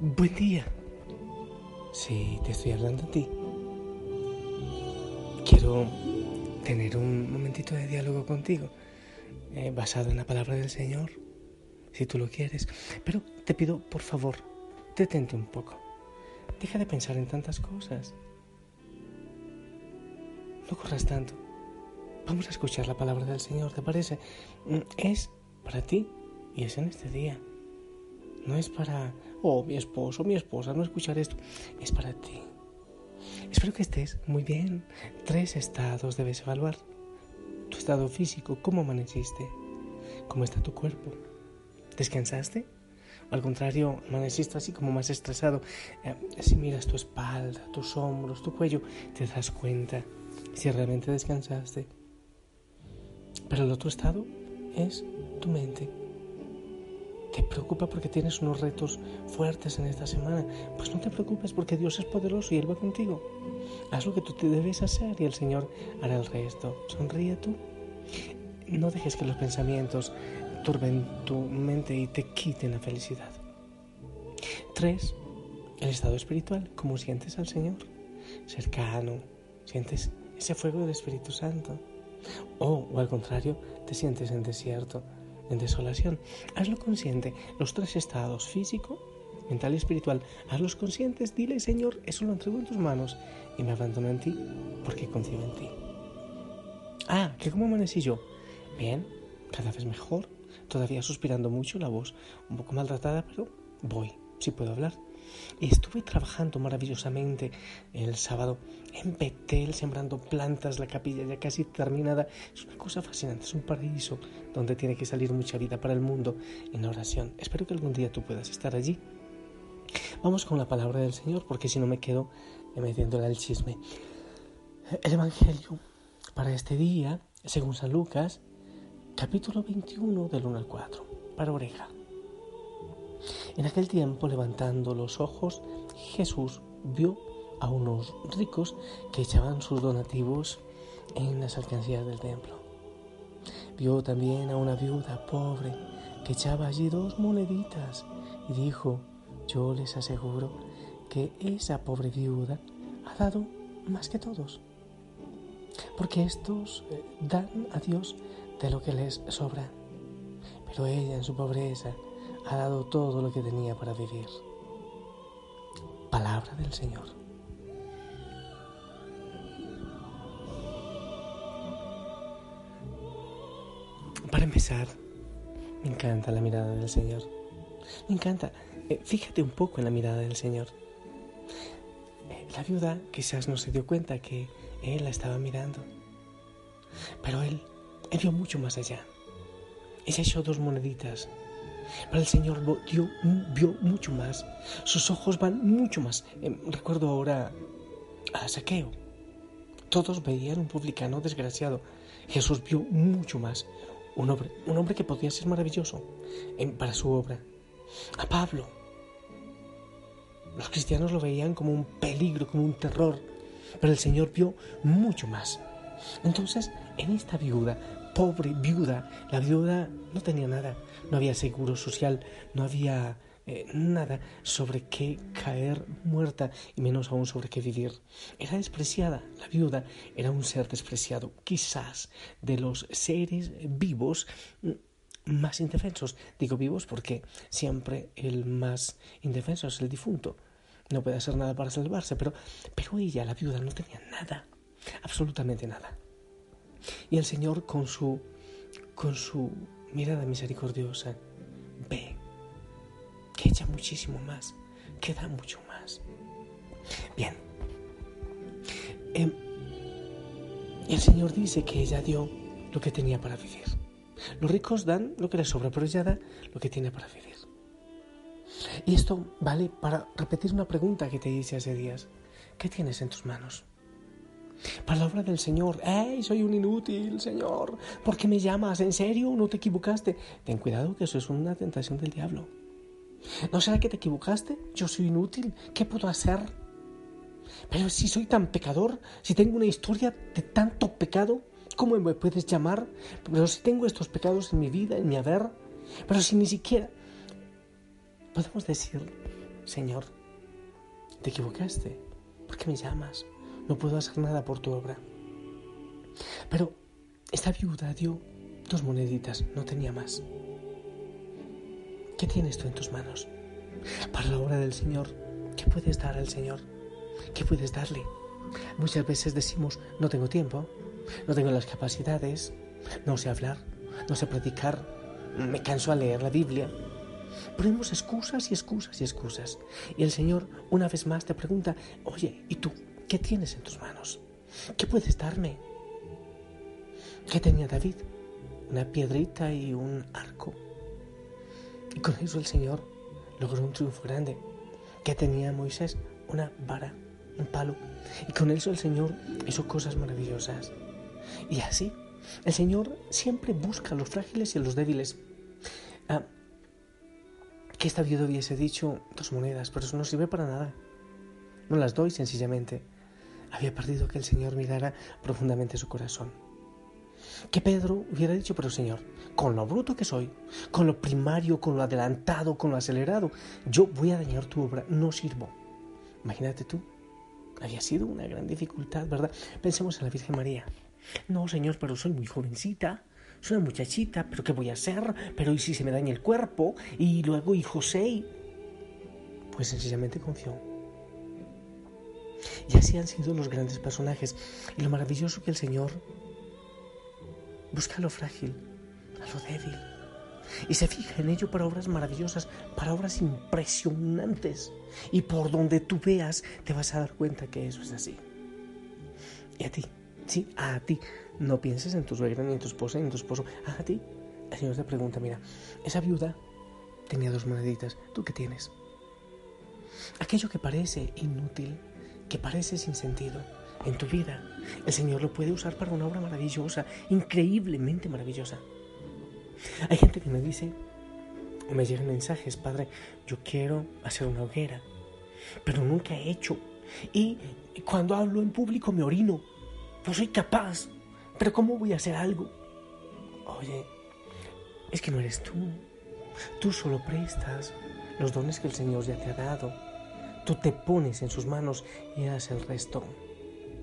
Buen día. Sí, te estoy hablando a ti. Quiero tener un momentito de diálogo contigo, eh, basado en la palabra del Señor, si tú lo quieres. Pero te pido, por favor, detente un poco. Deja de pensar en tantas cosas. No corras tanto. Vamos a escuchar la palabra del Señor, ¿te parece? Mm, Es para ti y es en este día. No es para, oh, mi esposo, mi esposa, no escuchar esto. Es para ti. Espero que estés muy bien. Tres estados debes evaluar. Tu estado físico, cómo amaneciste, cómo está tu cuerpo. ¿Descansaste? O al contrario, amaneciste así como más estresado. Eh, si miras tu espalda, tus hombros, tu cuello, te das cuenta si realmente descansaste. Pero el otro estado es tu mente. ¿Te preocupa porque tienes unos retos fuertes en esta semana? Pues no te preocupes porque Dios es poderoso y Él va contigo. Haz lo que tú te debes hacer y el Señor hará el resto. Sonríe tú. No dejes que los pensamientos turben tu mente y te quiten la felicidad. Tres, el estado espiritual. ¿Cómo sientes al Señor? Cercano. ¿Sientes ese fuego del Espíritu Santo? O, o al contrario, te sientes en desierto en desolación. Hazlo consciente. Los tres estados, físico, mental y espiritual, hazlos conscientes. Dile, Señor, eso lo entrego en tus manos y me abandono en ti porque confío en ti. Ah, que cómo amanecí yo. Bien, cada vez mejor. Todavía suspirando mucho, la voz un poco maltratada, pero voy, si puedo hablar. Estuve trabajando maravillosamente el sábado en Betel, sembrando plantas, la capilla ya casi terminada. Es una cosa fascinante, es un paraíso donde tiene que salir mucha vida para el mundo en oración. Espero que algún día tú puedas estar allí. Vamos con la palabra del Señor, porque si no me quedo metiéndole al chisme. El Evangelio para este día, según San Lucas, capítulo 21 del 1 al 4, para oreja. En aquel tiempo, levantando los ojos, Jesús vio a unos ricos que echaban sus donativos en las alcancías del templo. Vio también a una viuda pobre que echaba allí dos moneditas y dijo, yo les aseguro que esa pobre viuda ha dado más que todos, porque estos eh, dan a Dios de lo que les sobra, pero ella en su pobreza ha dado todo lo que tenía para vivir. Palabra del Señor. Para empezar, me encanta la mirada del Señor. Me encanta. Eh, fíjate un poco en la mirada del Señor. Eh, la viuda quizás no se dio cuenta que Él la estaba mirando. Pero Él, él vio mucho más allá. Ella echó dos moneditas pero el Señor dio, vio mucho más. Sus ojos van mucho más. Eh, recuerdo ahora a Saqueo. Todos veían un publicano desgraciado. Jesús vio mucho más. Un hombre, un hombre que podía ser maravilloso para su obra. A Pablo. Los cristianos lo veían como un peligro, como un terror. Pero el Señor vio mucho más. Entonces, en esta viuda, pobre viuda, la viuda no tenía nada, no había seguro social, no había eh, nada sobre qué caer muerta y menos aún sobre qué vivir. Era despreciada, la viuda era un ser despreciado, quizás de los seres vivos más indefensos. Digo vivos porque siempre el más indefenso es el difunto. No puede hacer nada para salvarse, pero, pero ella, la viuda, no tenía nada, absolutamente nada. Y el Señor con su, con su mirada misericordiosa ve que echa muchísimo más, que da mucho más. Bien. Y el Señor dice que ella dio lo que tenía para vivir. Los ricos dan lo que les sobra, pero ella da lo que tiene para vivir. Y esto vale para repetir una pregunta que te hice hace días. ¿Qué tienes en tus manos? Palabra del Señor. ¡Ey, soy un inútil, Señor! ¿Por qué me llamas? ¿En serio? ¿No te equivocaste? Ten cuidado que eso es una tentación del diablo. ¿No será que te equivocaste? Yo soy inútil. ¿Qué puedo hacer? Pero si soy tan pecador, si tengo una historia de tanto pecado, ¿cómo me puedes llamar? Pero si tengo estos pecados en mi vida, en mi haber, pero si ni siquiera podemos decir, Señor, te equivocaste, ¿por qué me llamas? No puedo hacer nada por tu obra. Pero esta viuda dio dos moneditas, no tenía más. ¿Qué tienes tú en tus manos? Para la obra del Señor, ¿qué puedes dar al Señor? ¿Qué puedes darle? Muchas veces decimos, no tengo tiempo, no tengo las capacidades, no sé hablar, no sé predicar, me canso a leer la Biblia. Ponemos excusas y excusas y excusas. Y el Señor una vez más te pregunta, oye, ¿y tú qué tienes en tus manos? ¿Qué puedes darme? ¿Qué tenía David? Una piedrita y un arco. Y con eso el Señor logró un triunfo grande. ¿Qué tenía Moisés? Una vara, un palo. Y con eso el Señor hizo cosas maravillosas. Y así, el Señor siempre busca a los frágiles y a los débiles. Ah, que esta viuda hubiese dicho dos monedas, pero eso no sirve para nada. No las doy sencillamente. Había perdido que el Señor mirara profundamente su corazón. Que Pedro hubiera dicho, pero Señor, con lo bruto que soy, con lo primario, con lo adelantado, con lo acelerado, yo voy a dañar tu obra, no sirvo. Imagínate tú, había sido una gran dificultad, ¿verdad? Pensemos en la Virgen María. No, Señor, pero soy muy jovencita, soy una muchachita, pero ¿qué voy a hacer? Pero ¿y si se me daña el cuerpo? Y luego, ¿y José? Pues sencillamente confió. Y así han sido los grandes personajes. Y lo maravilloso que el Señor busca lo frágil, a lo débil. Y se fija en ello para obras maravillosas, para obras impresionantes. Y por donde tú veas, te vas a dar cuenta que eso es así. Y a ti, sí, a ti. No pienses en tu suegra, ni en tu esposa, ni en tu esposo. A ti. El Señor te pregunta, mira, esa viuda tenía dos moneditas. ¿Tú qué tienes? Aquello que parece inútil, que parece sin sentido en tu vida, el Señor lo puede usar para una obra maravillosa, increíblemente maravillosa. Hay gente que me dice, me llegan mensajes, Padre, yo quiero hacer una hoguera, pero nunca he hecho. Y cuando hablo en público me orino. No soy capaz. Pero ¿cómo voy a hacer algo? Oye, es que no eres tú. Tú solo prestas los dones que el Señor ya te ha dado. Tú te pones en sus manos y haces el resto.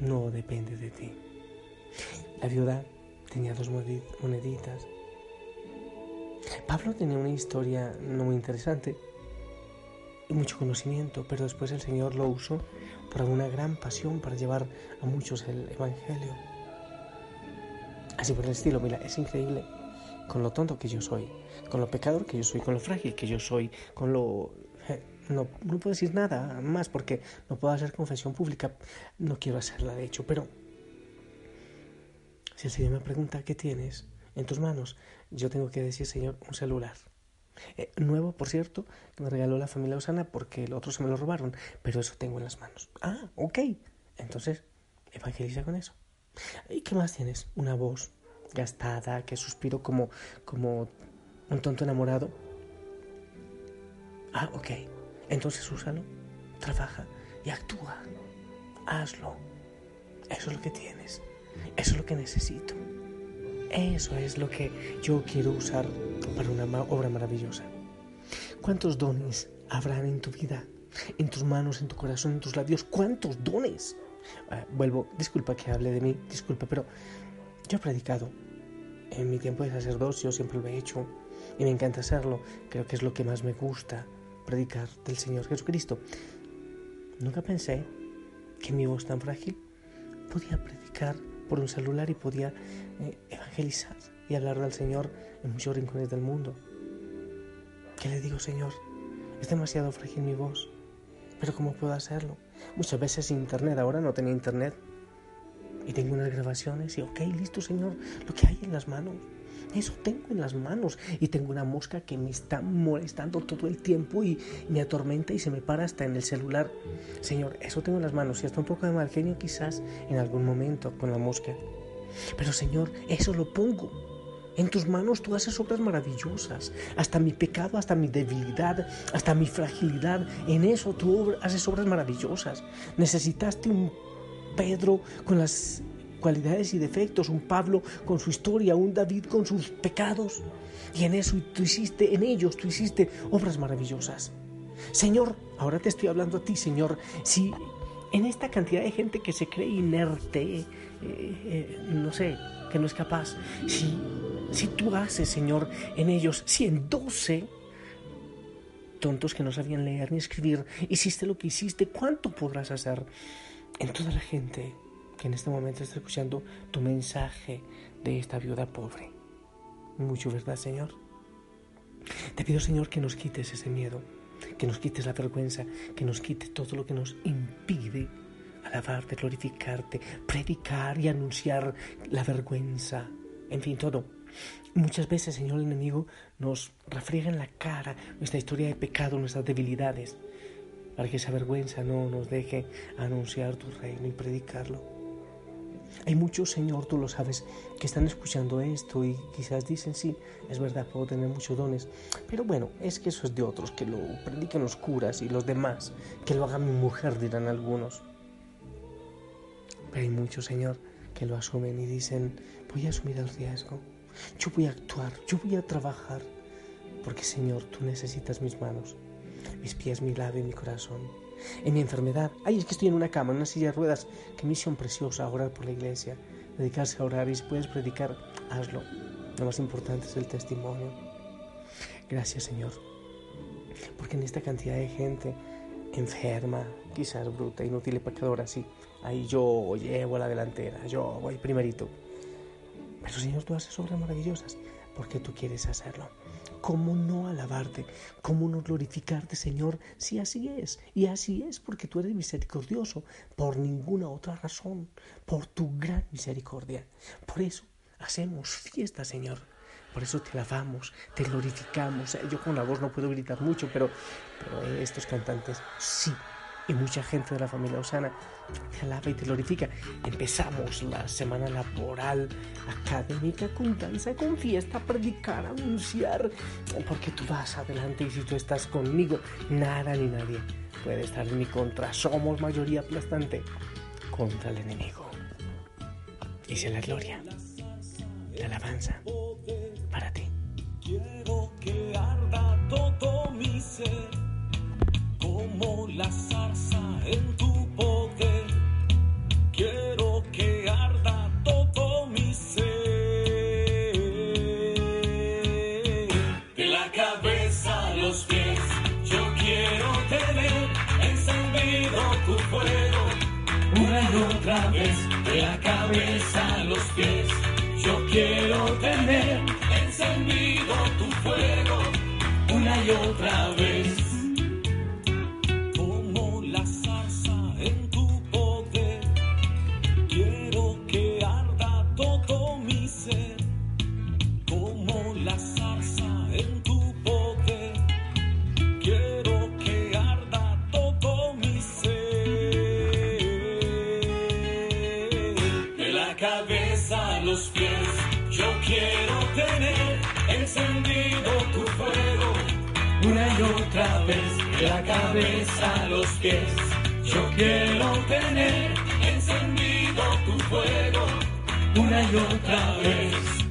No depende de ti. La viuda tenía dos moneditas. Pablo tenía una historia no muy interesante y mucho conocimiento, pero después el Señor lo usó por una gran pasión para llevar a muchos el Evangelio. Así por el estilo, mira, es increíble con lo tonto que yo soy, con lo pecador que yo soy, con lo frágil que yo soy, con lo... No, no puedo decir nada más porque no puedo hacer confesión pública, no quiero hacerla de hecho, pero si el Señor me pregunta, ¿qué tienes en tus manos? Yo tengo que decir, Señor, un celular. Eh, nuevo, por cierto, que me regaló la familia Osana porque el otro se me lo robaron, pero eso tengo en las manos. Ah, ok. Entonces, evangeliza con eso. ¿Y qué más tienes? Una voz gastada, que suspiro como, como un tonto enamorado. Ah, ok. Entonces úsalo, trabaja y actúa. Hazlo. Eso es lo que tienes. Eso es lo que necesito. Eso es lo que yo quiero usar para una obra maravillosa. ¿Cuántos dones habrán en tu vida? En tus manos, en tu corazón, en tus labios. ¿Cuántos dones? Ah, vuelvo, disculpa que hable de mí, disculpa, pero yo he predicado. En mi tiempo de sacerdocio siempre lo he hecho y me encanta hacerlo. Creo que es lo que más me gusta, predicar del Señor Jesucristo. Nunca pensé que mi voz tan frágil podía predicar por un celular y podía eh, evangelizar y hablar del Señor en muchos rincones del mundo. ¿Qué le digo, Señor? Es demasiado frágil mi voz, pero ¿cómo puedo hacerlo? Muchas veces internet, ahora no tenía internet. Y tengo unas grabaciones y, ok, listo, Señor, lo que hay en las manos. Eso tengo en las manos. Y tengo una mosca que me está molestando todo el tiempo y me atormenta y se me para hasta en el celular. Señor, eso tengo en las manos. Y hasta un poco de mal genio quizás en algún momento con la mosca. Pero Señor, eso lo pongo. En tus manos tú haces obras maravillosas. Hasta mi pecado, hasta mi debilidad, hasta mi fragilidad. En eso tú haces obras maravillosas. Necesitaste un Pedro con las cualidades y defectos, un Pablo con su historia, un David con sus pecados. Y en eso tú hiciste, en ellos tú hiciste obras maravillosas. Señor, ahora te estoy hablando a ti, Señor. Si en esta cantidad de gente que se cree inerte, eh, eh, no sé, que no es capaz, si, si tú haces, Señor, en ellos, si en doce tontos que no sabían leer ni escribir, hiciste lo que hiciste, ¿cuánto podrás hacer en toda la gente en este momento está escuchando tu mensaje de esta viuda pobre. Mucho, ¿verdad, Señor? Te pido, Señor, que nos quites ese miedo, que nos quites la vergüenza, que nos quites todo lo que nos impide alabarte, glorificarte, predicar y anunciar la vergüenza, en fin, todo. Muchas veces, Señor, el enemigo nos refriega en la cara nuestra historia de pecado, nuestras debilidades, para que esa vergüenza no nos deje anunciar tu reino y predicarlo. Hay muchos, Señor, tú lo sabes, que están escuchando esto y quizás dicen, sí, es verdad, puedo tener muchos dones, pero bueno, es que eso es de otros, que lo prediquen los curas y los demás, que lo haga mi mujer, dirán algunos. Pero hay muchos, Señor, que lo asumen y dicen, voy a asumir el riesgo, yo voy a actuar, yo voy a trabajar, porque Señor, tú necesitas mis manos, mis pies, mi labio y mi corazón en mi enfermedad. Ay, es que estoy en una cama, en una silla de ruedas. Qué misión preciosa, orar por la iglesia, dedicarse a orar y si puedes predicar, hazlo. Lo más importante es el testimonio. Gracias, Señor, porque en esta cantidad de gente enferma, quizás bruta, inútil y pecadora, sí, ahí yo llevo la delantera, yo voy primerito. Pero Señor, tú haces obras maravillosas porque tú quieres hacerlo. ¿Cómo no alabarte? ¿Cómo no glorificarte, Señor? Si así es. Y así es porque tú eres misericordioso, por ninguna otra razón, por tu gran misericordia. Por eso hacemos fiesta, Señor. Por eso te alabamos, te glorificamos. Yo con la voz no puedo gritar mucho, pero, pero estos cantantes sí y mucha gente de la familia Osana te alaba y te glorifica. Empezamos la semana laboral académica con danza, con fiesta, predicar, anunciar, porque tú vas adelante y si tú estás conmigo, nada ni nadie puede estar en mi contra. Somos mayoría aplastante contra el enemigo. Y la gloria, la alabanza para ti. Quiero que arda todo mi ser como la de la cabeza a los pies, yo quiero tener encendido tu fuego. Una y otra vez. De la cabeza a los pies. Yo quiero tener encendido tu fuego una y otra vez.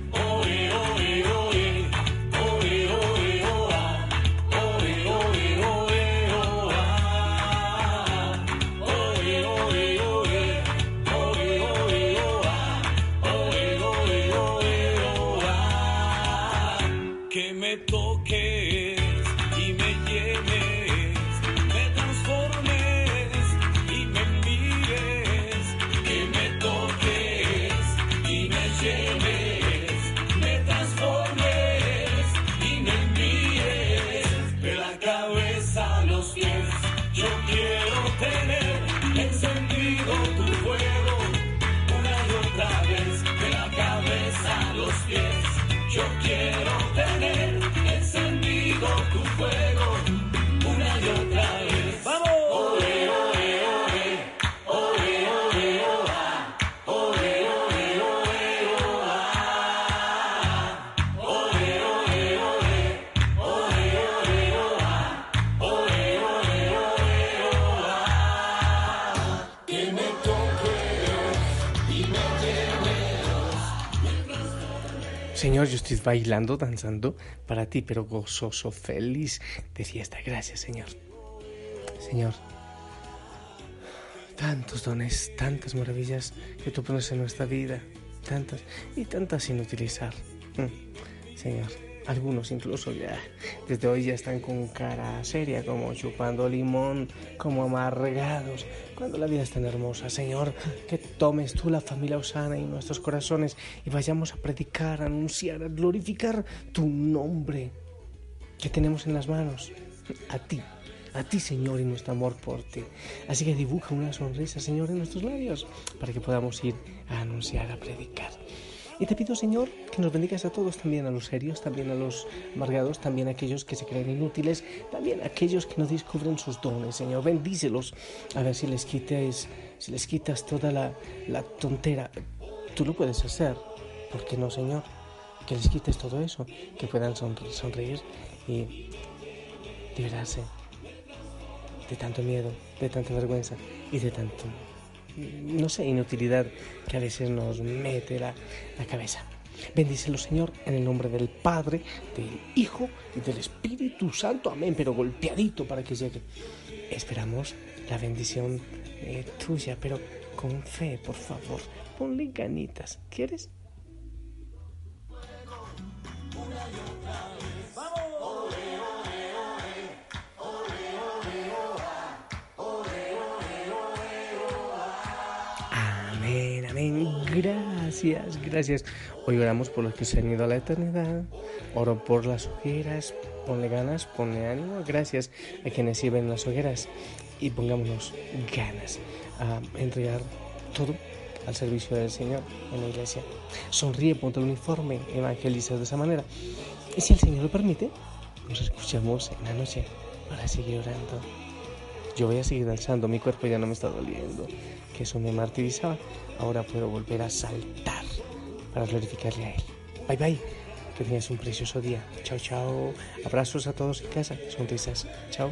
Señor, yo estoy bailando, danzando para ti, pero gozoso, feliz de fiesta. Gracias, Señor. Señor, tantos dones, tantas maravillas que tú pones en nuestra vida, tantas y tantas sin utilizar. Mm, Señor, algunos incluso ya desde hoy ya están con cara seria, como chupando limón, como amargados, cuando la vida es tan hermosa. Señor, que tomes tú la familia Osana y nuestros corazones y vayamos a predicar, a anunciar, a glorificar tu nombre que tenemos en las manos, a ti. A ti, Señor, y nuestro amor por ti. Así que dibuja una sonrisa, Señor, en nuestros labios para que podamos ir a anunciar, a predicar. Y te pido, Señor, que nos bendigas a todos, también a los serios, también a los amargados, también a aquellos que se creen inútiles, también a aquellos que no descubren sus dones, Señor. Bendícelos, a ver si les quites, si les quitas toda la, la tontera. Tú lo puedes hacer, ¿por qué no, Señor? Que les quites todo eso, que puedan sonre- sonreír y liberarse de tanto miedo, de tanta vergüenza y de tanto, no sé, inutilidad que a veces nos mete la, la cabeza. Bendícelo, Señor, en el nombre del Padre, del Hijo y del Espíritu Santo. Amén, pero golpeadito para que llegue. Esperamos la bendición eh, tuya, pero con fe, por favor. Ponle ganitas. ¿Quieres? Gracias, gracias. Hoy oramos por los que se han ido a la eternidad. Oro por las hogueras. Ponle ganas, ponle ánimo. Gracias a quienes sirven las hogueras. Y pongámonos ganas a entregar todo al servicio del Señor en la iglesia. Sonríe, ponte el uniforme, evangeliza de esa manera. Y si el Señor lo permite, nos escuchamos en la noche para seguir orando. Yo voy a seguir danzando, mi cuerpo ya no me está doliendo, que eso me martirizaba. Ahora puedo volver a saltar para glorificarle a Él. Bye bye, que tengas un precioso día. Chao, chao. Abrazos a todos en casa, sonrisas. Chao.